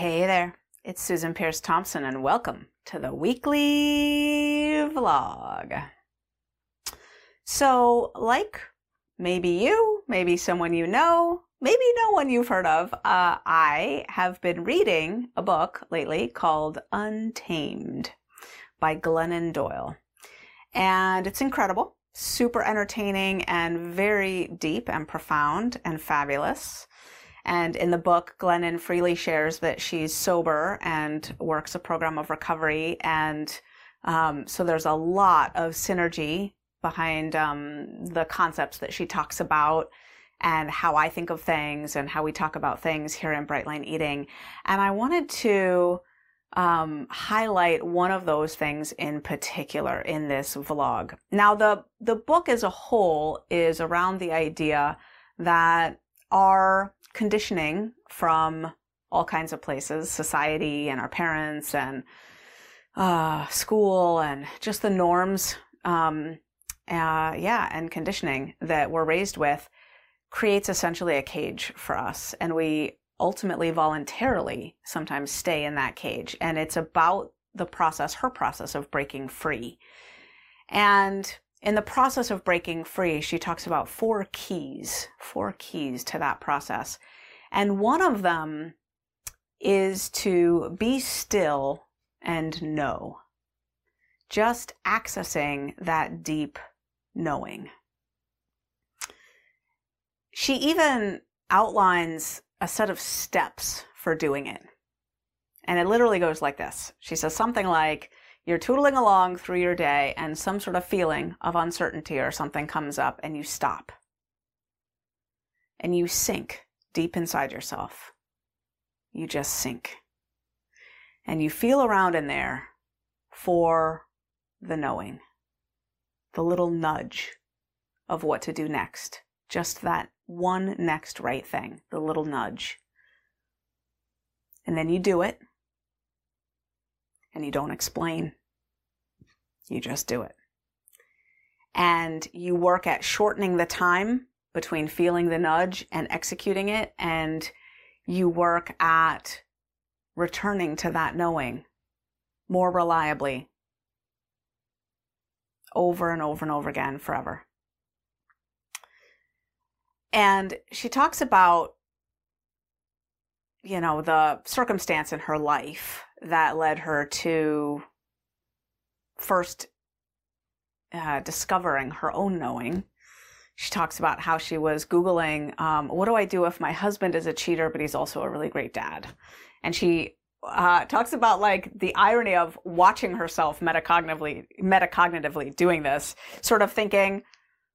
Hey there, it's Susan Peirce Thompson, and welcome to the weekly vlog. So, like maybe you, maybe someone you know, maybe no one you've heard of, uh, I have been reading a book lately called Untamed by Glennon Doyle. And it's incredible, super entertaining, and very deep and profound and fabulous. And in the book, Glennon freely shares that she's sober and works a program of recovery. And um, so there's a lot of synergy behind um, the concepts that she talks about and how I think of things and how we talk about things here in Bright Line Eating. And I wanted to um, highlight one of those things in particular in this vlog. Now, the, the book as a whole is around the idea that our conditioning from all kinds of places, society and our parents and uh, school and just the norms, um, uh, yeah, and conditioning that we're raised with creates essentially a cage for us. And we ultimately voluntarily sometimes stay in that cage. And it's about the process, her process of breaking free. And in the process of breaking free, she talks about four keys, four keys to that process. And one of them is to be still and know. Just accessing that deep knowing. She even outlines a set of steps for doing it. And it literally goes like this. She says something like, you're tootling along through your day and some sort of feeling of uncertainty or something comes up and you stop. And you sink deep inside yourself. You just sink. And you feel around in there for the knowing, the little nudge of what to do next. Just that one next right thing, the little nudge. And then you do it and you don't explain. You just do it. And you work at shortening the time between feeling the nudge and executing it. And you work at returning to that knowing more reliably over and over and over again forever. And she talks about, you know, the circumstance in her life that led her to first uh, discovering her own knowing. She talks about how she was Googling, um, what do I do if my husband is a cheater, but he's also a really great dad? And she uh, talks about like the irony of watching herself metacognitively, metacognitively doing this, sort of thinking,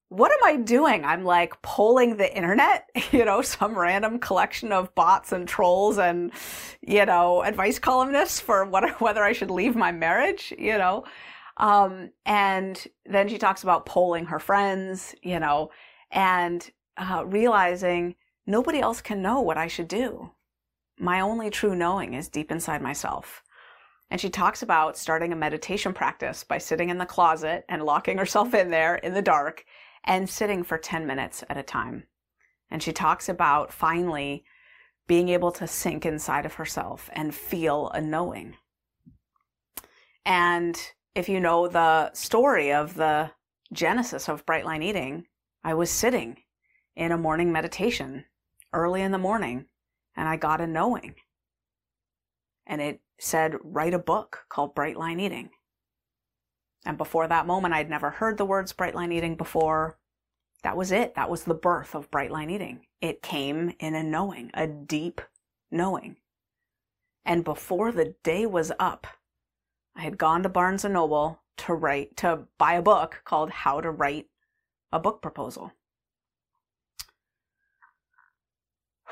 what am I doing? I'm like polling the internet, you know, some random collection of bots and trolls and, you know, advice columnists for what, whether I should leave my marriage, you know. Um, and then she talks about polling her friends, you know, and uh, realizing nobody else can know what I should do. My only true knowing is deep inside myself. And she talks about starting a meditation practice by sitting in the closet and locking herself in there in the dark and sitting for 10 minutes at a time. And she talks about finally being able to sink inside of herself and feel a knowing. And if you know the story of the genesis of Bright Line Eating, I was sitting in a morning meditation early in the morning and I got a knowing. And it said, write a book called Bright Line Eating. And before that moment, I'd never heard the words bright line eating before. That was it. That was the birth of bright line eating. It came in a knowing, a deep knowing. And before the day was up, I had gone to Barnes and Noble to write, to buy a book called How to Write a Book Proposal.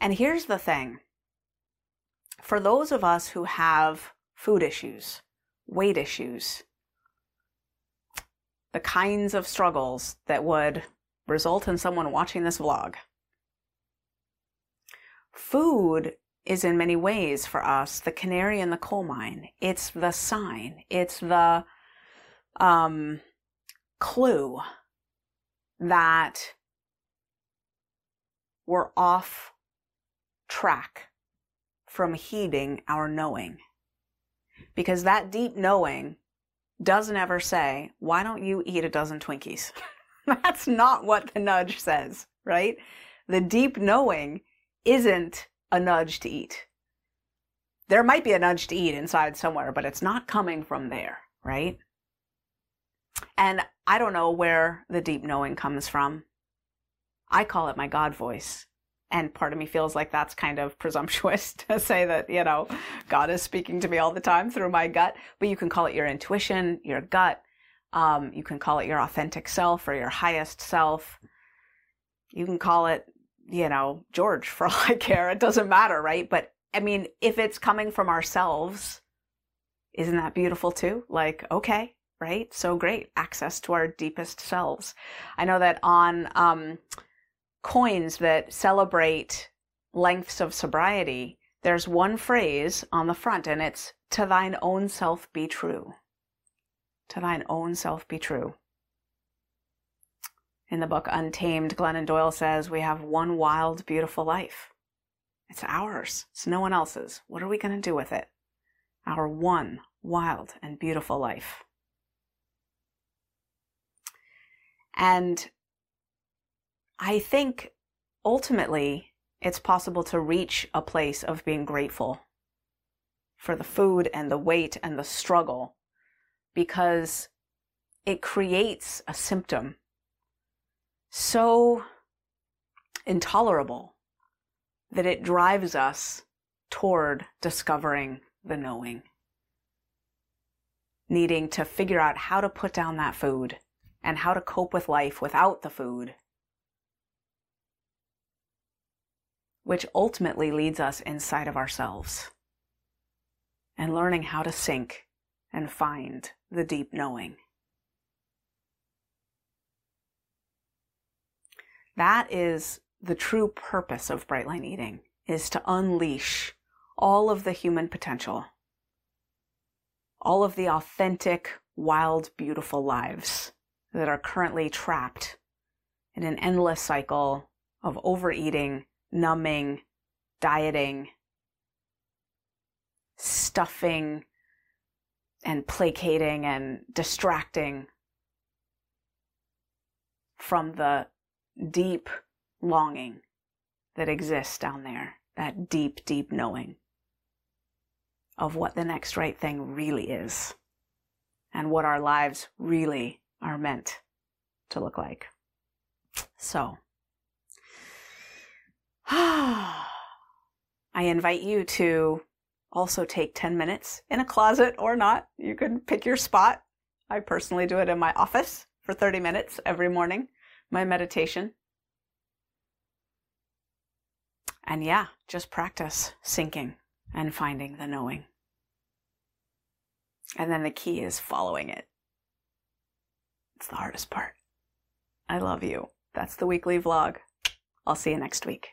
And here's the thing. For those of us who have food issues, weight issues, the kinds of struggles that would result in someone watching this vlog. Food is in many ways for us the canary in the coal mine. It's the sign. It's the um, clue that we're off track from heeding our knowing. Because that deep knowing doesn't ever say, why don't you eat a dozen Twinkies? That's not what the nudge says, right? The deep knowing isn't a nudge to eat. There might be a nudge to eat inside somewhere, but it's not coming from there, right? And I don't know where the deep knowing comes from. I call it my God voice. And part of me feels like that's kind of presumptuous to say that, you know, God is speaking to me all the time through my gut. But you can call it your intuition, your gut. Um, you can call it your authentic self or your highest self. You can call it, you know, George for all I care. It doesn't matter, right? But I mean, if it's coming from ourselves, isn't that beautiful too? Like, okay, right? So great. Access to our deepest selves. I know that on, um, coins that celebrate lengths of sobriety, there's one phrase on the front and it's to thine own self be true. To thine own self be true. In the book Untamed, Glennon Doyle says we have one wild, beautiful life. It's ours. It's no one else's. What are we going to do with it? Our one wild and beautiful life. And I think ultimately it's possible to reach a place of being grateful for the food and the weight and the struggle because it creates a symptom so intolerable that it drives us toward discovering the knowing. Needing to figure out how to put down that food and how to cope with life without the food which ultimately leads us inside of ourselves and learning how to sink and find the deep knowing. That is the true purpose of bright line eating is to unleash all of the human potential, all of the authentic, wild, beautiful lives that are currently trapped in an endless cycle of overeating numbing, dieting, stuffing, and placating and distracting from the deep longing that exists down there, that deep, deep knowing of what the next right thing really is and what our lives really are meant to look like. So, I invite you to also take 10 minutes in a closet or not. You can pick your spot. I personally do it in my office for 30 minutes every morning, my meditation. And yeah, just practice sinking and finding the knowing. And then the key is following it. It's the hardest part. I love you. That's the weekly vlog. I'll see you next week.